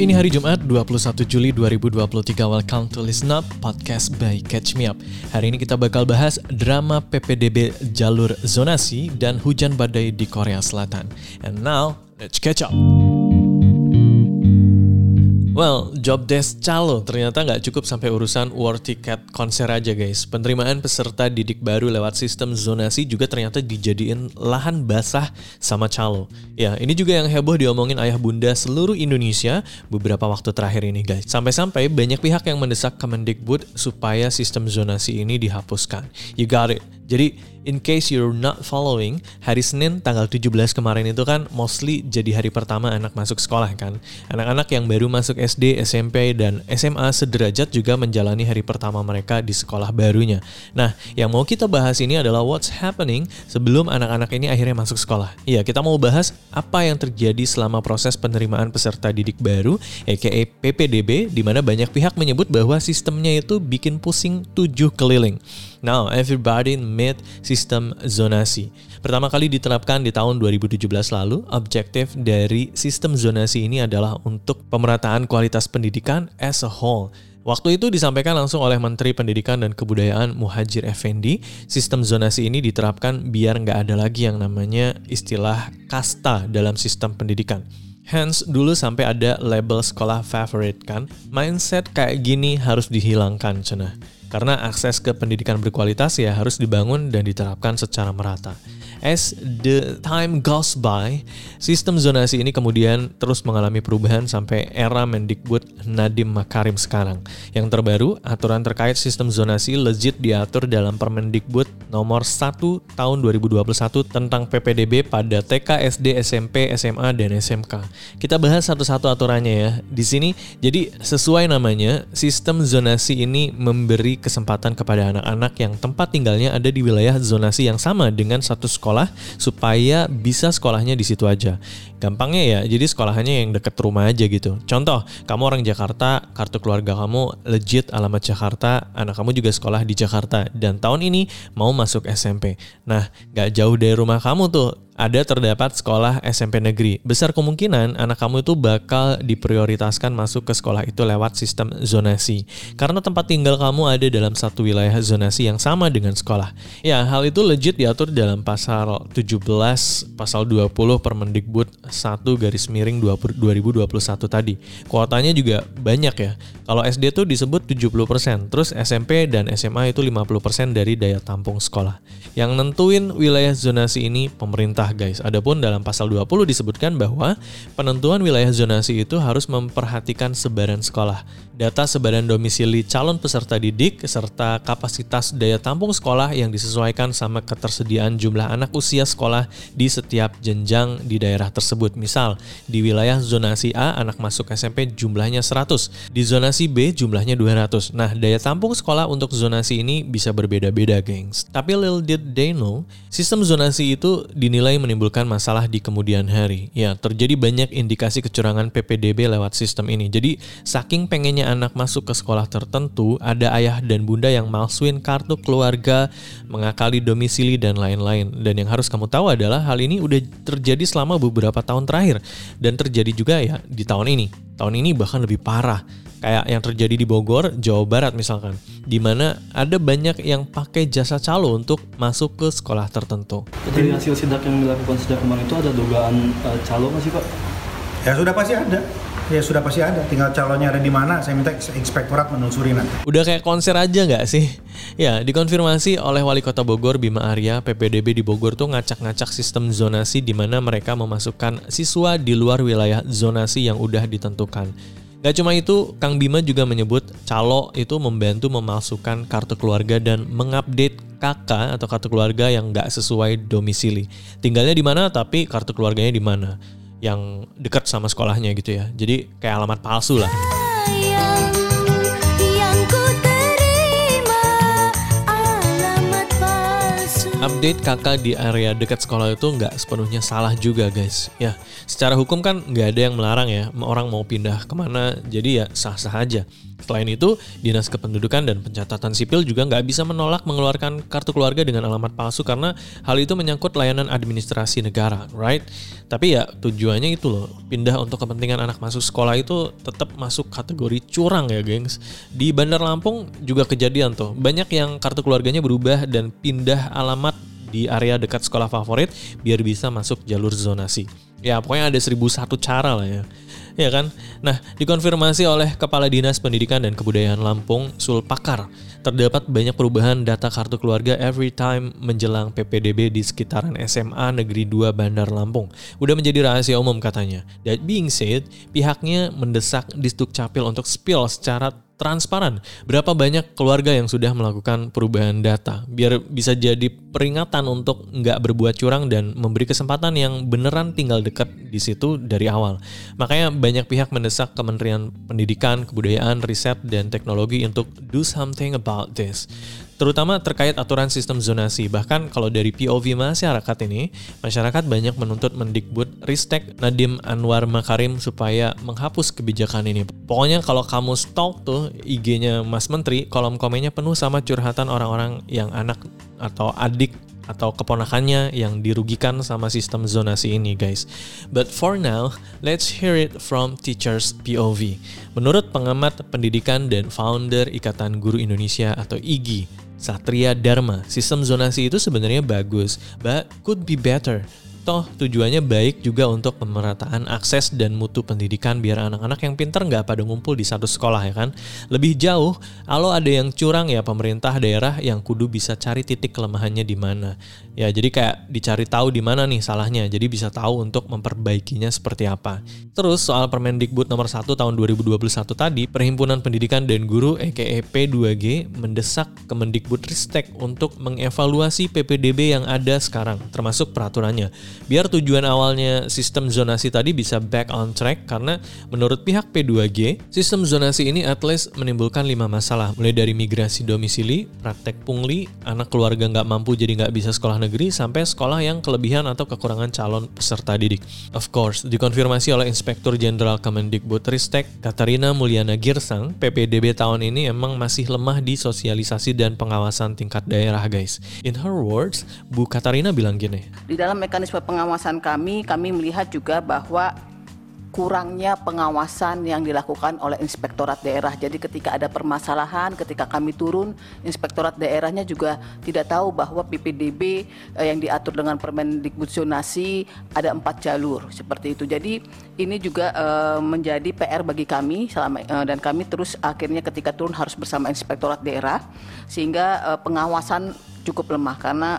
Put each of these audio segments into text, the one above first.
ini hari Jumat 21 Juli 2023. Welcome to Listen Up, podcast by Catch Me Up. Hari ini kita bakal bahas drama PPDB jalur zonasi dan hujan badai di Korea Selatan. And now, let's catch up. Well, job desk calo ternyata nggak cukup sampai urusan war ticket konser aja guys. Penerimaan peserta didik baru lewat sistem zonasi juga ternyata dijadiin lahan basah sama calo. Ya, ini juga yang heboh diomongin ayah bunda seluruh Indonesia beberapa waktu terakhir ini guys. Sampai-sampai banyak pihak yang mendesak Kemendikbud supaya sistem zonasi ini dihapuskan. You got it. Jadi in case you're not following, hari Senin tanggal 17 kemarin itu kan mostly jadi hari pertama anak masuk sekolah kan. Anak-anak yang baru masuk SD, SMP, dan SMA sederajat juga menjalani hari pertama mereka di sekolah barunya. Nah, yang mau kita bahas ini adalah what's happening sebelum anak-anak ini akhirnya masuk sekolah. Iya, kita mau bahas apa yang terjadi selama proses penerimaan peserta didik baru, aka PPDB, di mana banyak pihak menyebut bahwa sistemnya itu bikin pusing tujuh keliling. Now, everybody meet sistem zonasi. Pertama kali diterapkan di tahun 2017 lalu, objektif dari sistem zonasi ini adalah untuk pemerataan kualitas pendidikan as a whole. Waktu itu disampaikan langsung oleh Menteri Pendidikan dan Kebudayaan Muhajir Effendi, sistem zonasi ini diterapkan biar nggak ada lagi yang namanya istilah kasta dalam sistem pendidikan. Hence, dulu sampai ada label sekolah favorite kan. Mindset kayak gini harus dihilangkan, cenah. Karena akses ke pendidikan berkualitas ya harus dibangun dan diterapkan secara merata. As the time goes by, sistem zonasi ini kemudian terus mengalami perubahan sampai era Mendikbud Nadiem Makarim sekarang. Yang terbaru, aturan terkait sistem zonasi legit diatur dalam Permendikbud nomor 1 tahun 2021 tentang PPDB pada TK, SD, SMP, SMA, dan SMK. Kita bahas satu-satu aturannya ya. Di sini, jadi sesuai namanya, sistem zonasi ini memberi kesempatan kepada anak-anak yang tempat tinggalnya ada di wilayah zonasi yang sama dengan satu sekolah sekolah supaya bisa sekolahnya di situ aja. Gampangnya ya, jadi sekolahannya yang deket rumah aja gitu. Contoh, kamu orang Jakarta, kartu keluarga kamu legit alamat Jakarta, anak kamu juga sekolah di Jakarta, dan tahun ini mau masuk SMP. Nah, gak jauh dari rumah kamu tuh, ada terdapat sekolah SMP negeri. Besar kemungkinan anak kamu itu bakal diprioritaskan masuk ke sekolah itu lewat sistem zonasi. Karena tempat tinggal kamu ada dalam satu wilayah zonasi yang sama dengan sekolah. Ya, hal itu legit diatur dalam pasal 17 pasal 20 Permendikbud 1 garis miring 2021 tadi. Kuotanya juga banyak ya. Kalau SD tuh disebut 70%, terus SMP dan SMA itu 50% dari daya tampung sekolah. Yang nentuin wilayah zonasi ini pemerintah guys. Adapun dalam pasal 20 disebutkan bahwa penentuan wilayah zonasi itu harus memperhatikan sebaran sekolah, data sebaran domisili calon peserta didik, serta kapasitas daya tampung sekolah yang disesuaikan sama ketersediaan jumlah anak usia sekolah di setiap jenjang di daerah tersebut. Misal, di wilayah zonasi A anak masuk SMP jumlahnya 100, di zonasi B jumlahnya 200. Nah, daya tampung sekolah untuk zonasi ini bisa berbeda-beda, gengs. Tapi little did they know, sistem zonasi itu dinilai menimbulkan masalah di kemudian hari. Ya, terjadi banyak indikasi kecurangan PPDB lewat sistem ini. Jadi, saking pengennya anak masuk ke sekolah tertentu, ada ayah dan bunda yang malsuin kartu keluarga, mengakali domisili dan lain-lain. Dan yang harus kamu tahu adalah hal ini udah terjadi selama beberapa tahun terakhir dan terjadi juga ya di tahun ini. Tahun ini bahkan lebih parah kayak yang terjadi di Bogor, Jawa Barat misalkan, di mana ada banyak yang pakai jasa calo untuk masuk ke sekolah tertentu. Dari hasil sidak yang dilakukan sejak kemarin itu ada dugaan uh, calo nggak sih Pak? Ya sudah pasti ada. Ya sudah pasti ada. Tinggal calonnya ada di mana. Saya minta inspektorat menelusuri nanti. Udah kayak konser aja nggak sih? Ya, dikonfirmasi oleh Wali Kota Bogor Bima Arya, PPDB di Bogor tuh ngacak-ngacak sistem zonasi di mana mereka memasukkan siswa di luar wilayah zonasi yang udah ditentukan. Gak cuma itu, Kang Bima juga menyebut calo itu membantu memalsukan kartu keluarga dan mengupdate kakak atau kartu keluarga yang gak sesuai domisili. Tinggalnya di mana tapi kartu keluarganya di mana. Yang dekat sama sekolahnya gitu ya. Jadi kayak alamat palsu lah. update kakak di area dekat sekolah itu nggak sepenuhnya salah juga guys. Ya, secara hukum kan nggak ada yang melarang ya orang mau pindah ke mana, jadi ya sah-sah aja. Selain itu, Dinas Kependudukan dan Pencatatan Sipil juga nggak bisa menolak mengeluarkan kartu keluarga dengan alamat palsu karena hal itu menyangkut layanan administrasi negara, right? Tapi ya tujuannya itu loh, pindah untuk kepentingan anak masuk sekolah itu tetap masuk kategori curang ya, gengs. Di Bandar Lampung juga kejadian tuh, banyak yang kartu keluarganya berubah dan pindah alamat di area dekat sekolah favorit biar bisa masuk jalur zonasi. Ya pokoknya ada seribu satu cara lah ya ya kan? Nah, dikonfirmasi oleh Kepala Dinas Pendidikan dan Kebudayaan Lampung, Sulpakar, terdapat banyak perubahan data kartu keluarga every time menjelang PPDB di sekitaran SMA Negeri 2 Bandar Lampung. Udah menjadi rahasia umum katanya. That being said, pihaknya mendesak Distuk Capil untuk spill secara transparan berapa banyak keluarga yang sudah melakukan perubahan data biar bisa jadi peringatan untuk nggak berbuat curang dan memberi kesempatan yang beneran tinggal dekat di situ dari awal. Makanya banyak pihak mendesak Kementerian Pendidikan, Kebudayaan, Riset, dan Teknologi untuk do something about this terutama terkait aturan sistem zonasi. Bahkan kalau dari POV masyarakat ini, masyarakat banyak menuntut Mendikbud Ristek Nadim Anwar Makarim supaya menghapus kebijakan ini. Pokoknya kalau kamu stalk tuh IG-nya Mas Menteri, kolom komennya penuh sama curhatan orang-orang yang anak atau adik atau keponakannya yang dirugikan sama sistem zonasi ini guys. But for now, let's hear it from teachers POV. Menurut pengamat pendidikan dan founder Ikatan Guru Indonesia atau IGI, Satria Dharma, sistem zonasi itu sebenarnya bagus, but could be better. Toh tujuannya baik juga untuk pemerataan akses dan mutu pendidikan biar anak-anak yang pintar nggak pada ngumpul di satu sekolah ya kan. Lebih jauh, kalau ada yang curang ya pemerintah daerah yang kudu bisa cari titik kelemahannya di mana. Ya jadi kayak dicari tahu di mana nih salahnya, jadi bisa tahu untuk memperbaikinya seperti apa. Terus soal Permendikbud nomor 1 tahun 2021 tadi, Perhimpunan Pendidikan dan Guru EKE P2G mendesak Kemendikbud Ristek untuk mengevaluasi PPDB yang ada sekarang, termasuk peraturannya. Biar tujuan awalnya sistem zonasi tadi bisa back on track karena menurut pihak P2G, sistem zonasi ini at least menimbulkan lima masalah, mulai dari migrasi domisili, praktek pungli, anak keluarga nggak mampu jadi nggak bisa sekolah negeri, sampai sekolah yang kelebihan atau kekurangan calon peserta didik. Of course, dikonfirmasi oleh Inspektur Jenderal Kemendikbud Ristek, Katarina Mulyana Girsang, PPDB tahun ini emang masih lemah di sosialisasi dan pengawasan tingkat daerah, guys. In her words, Bu Katarina bilang gini. Di dalam mekanisme pengawasan kami, kami melihat juga bahwa kurangnya pengawasan yang dilakukan oleh inspektorat daerah. Jadi ketika ada permasalahan, ketika kami turun, inspektorat daerahnya juga tidak tahu bahwa PPDB eh, yang diatur dengan Permendikbud zonasi ada empat jalur seperti itu. Jadi ini juga eh, menjadi PR bagi kami selama eh, dan kami terus akhirnya ketika turun harus bersama inspektorat daerah sehingga eh, pengawasan cukup lemah karena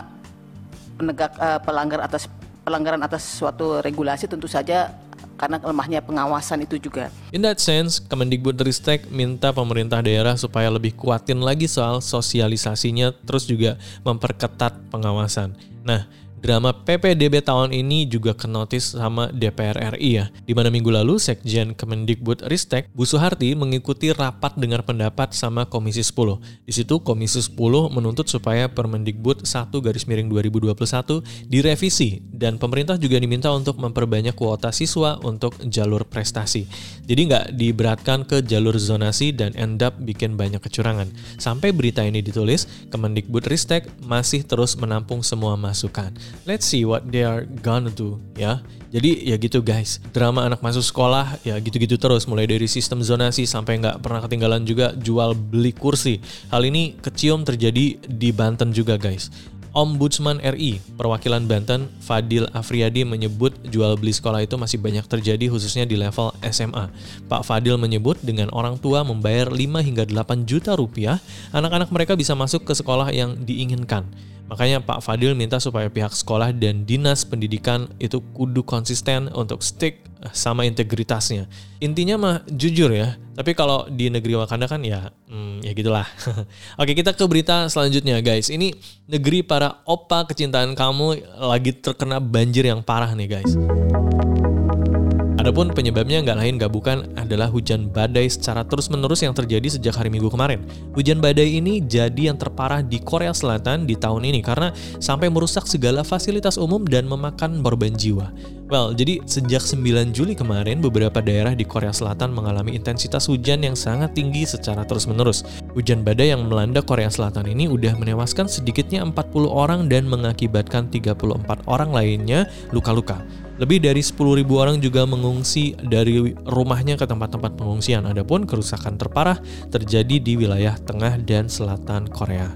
penegak pelanggar atas pelanggaran atas suatu regulasi tentu saja karena lemahnya pengawasan itu juga. In that sense, Kemendikbud Ristek minta pemerintah daerah supaya lebih kuatin lagi soal sosialisasinya terus juga memperketat pengawasan. Nah, Drama PPDB tahun ini juga kenotis sama DPR RI ya, di mana minggu lalu Sekjen Kemendikbud Ristek, Bu Suharti mengikuti rapat dengar pendapat sama Komisi 10. Di situ Komisi 10 menuntut supaya Permendikbud 1 garis miring 2021 direvisi dan pemerintah juga diminta untuk memperbanyak kuota siswa untuk jalur prestasi. Jadi nggak diberatkan ke jalur zonasi dan end up bikin banyak kecurangan. Sampai berita ini ditulis, Kemendikbud Ristek masih terus menampung semua masukan let's see what they are gonna do ya. Jadi ya gitu guys, drama anak masuk sekolah ya gitu-gitu terus mulai dari sistem zonasi sampai nggak pernah ketinggalan juga jual beli kursi. Hal ini kecium terjadi di Banten juga guys. Ombudsman RI, perwakilan Banten, Fadil Afriadi menyebut jual beli sekolah itu masih banyak terjadi khususnya di level SMA. Pak Fadil menyebut dengan orang tua membayar 5 hingga 8 juta rupiah, anak-anak mereka bisa masuk ke sekolah yang diinginkan. Makanya Pak Fadil minta supaya pihak sekolah dan dinas pendidikan itu kudu konsisten untuk stick sama integritasnya. Intinya mah jujur ya. Tapi kalau di negeri Wakanda kan ya, hmm, ya gitulah. Oke kita ke berita selanjutnya guys. Ini negeri para opa kecintaan kamu lagi terkena banjir yang parah nih guys. Adapun penyebabnya nggak lain nggak bukan adalah hujan badai secara terus-menerus yang terjadi sejak hari Minggu kemarin. Hujan badai ini jadi yang terparah di Korea Selatan di tahun ini karena sampai merusak segala fasilitas umum dan memakan korban jiwa. Well, jadi sejak 9 Juli kemarin beberapa daerah di Korea Selatan mengalami intensitas hujan yang sangat tinggi secara terus-menerus. Hujan badai yang melanda Korea Selatan ini udah menewaskan sedikitnya 40 orang dan mengakibatkan 34 orang lainnya luka-luka. Lebih dari 10.000 orang juga mengungsi dari rumahnya ke tempat-tempat pengungsian. Adapun kerusakan terparah terjadi di wilayah tengah dan selatan Korea.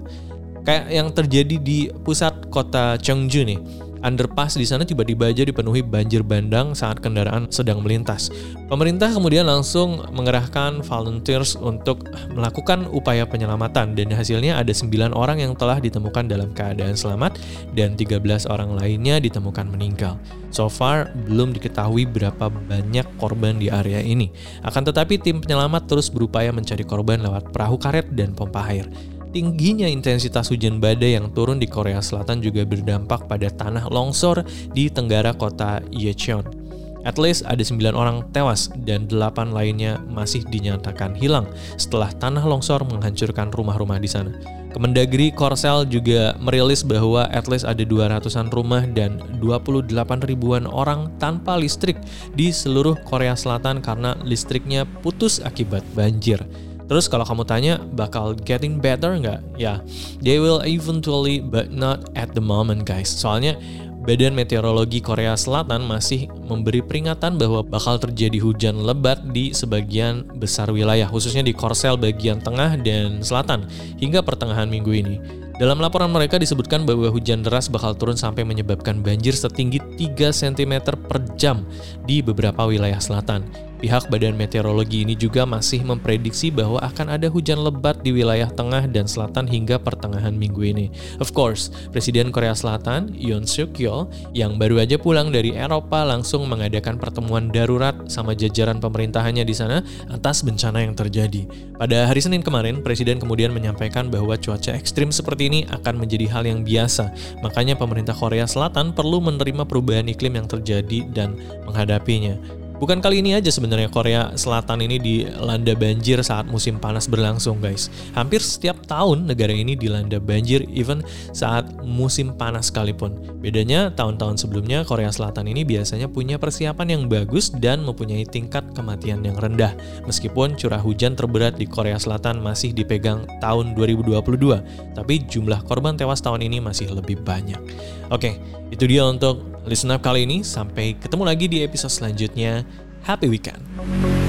Kayak yang terjadi di pusat kota Cheongju nih underpass di sana tiba-tiba aja dipenuhi banjir bandang saat kendaraan sedang melintas. Pemerintah kemudian langsung mengerahkan volunteers untuk melakukan upaya penyelamatan dan hasilnya ada 9 orang yang telah ditemukan dalam keadaan selamat dan 13 orang lainnya ditemukan meninggal. So far belum diketahui berapa banyak korban di area ini. Akan tetapi tim penyelamat terus berupaya mencari korban lewat perahu karet dan pompa air. Tingginya intensitas hujan badai yang turun di Korea Selatan juga berdampak pada tanah longsor di tenggara kota Yecheon. At least ada 9 orang tewas dan 8 lainnya masih dinyatakan hilang setelah tanah longsor menghancurkan rumah-rumah di sana. Kemendagri Korsel juga merilis bahwa at least ada 200-an rumah dan 28 ribuan orang tanpa listrik di seluruh Korea Selatan karena listriknya putus akibat banjir. Terus kalau kamu tanya bakal getting better nggak? Ya, they will eventually but not at the moment guys. Soalnya Badan Meteorologi Korea Selatan masih memberi peringatan bahwa bakal terjadi hujan lebat di sebagian besar wilayah, khususnya di Korsel bagian tengah dan selatan, hingga pertengahan minggu ini. Dalam laporan mereka disebutkan bahwa hujan deras bakal turun sampai menyebabkan banjir setinggi 3 cm per jam di beberapa wilayah selatan. Pihak Badan Meteorologi ini juga masih memprediksi bahwa akan ada hujan lebat di wilayah tengah dan selatan hingga pertengahan minggu ini. Of course, Presiden Korea Selatan, Yoon Suk Yeol, yang baru aja pulang dari Eropa langsung mengadakan pertemuan darurat sama jajaran pemerintahannya di sana atas bencana yang terjadi. Pada hari Senin kemarin, Presiden kemudian menyampaikan bahwa cuaca ekstrim seperti ini akan menjadi hal yang biasa. Makanya pemerintah Korea Selatan perlu menerima perubahan iklim yang terjadi dan menghadapinya. Bukan kali ini aja sebenarnya Korea Selatan ini dilanda banjir saat musim panas berlangsung guys. Hampir setiap tahun negara ini dilanda banjir even saat musim panas sekalipun. Bedanya tahun-tahun sebelumnya Korea Selatan ini biasanya punya persiapan yang bagus dan mempunyai tingkat kematian yang rendah. Meskipun curah hujan terberat di Korea Selatan masih dipegang tahun 2022, tapi jumlah korban tewas tahun ini masih lebih banyak. Oke, itu dia untuk Listen Up kali ini. Sampai ketemu lagi di episode selanjutnya. Happy weekend!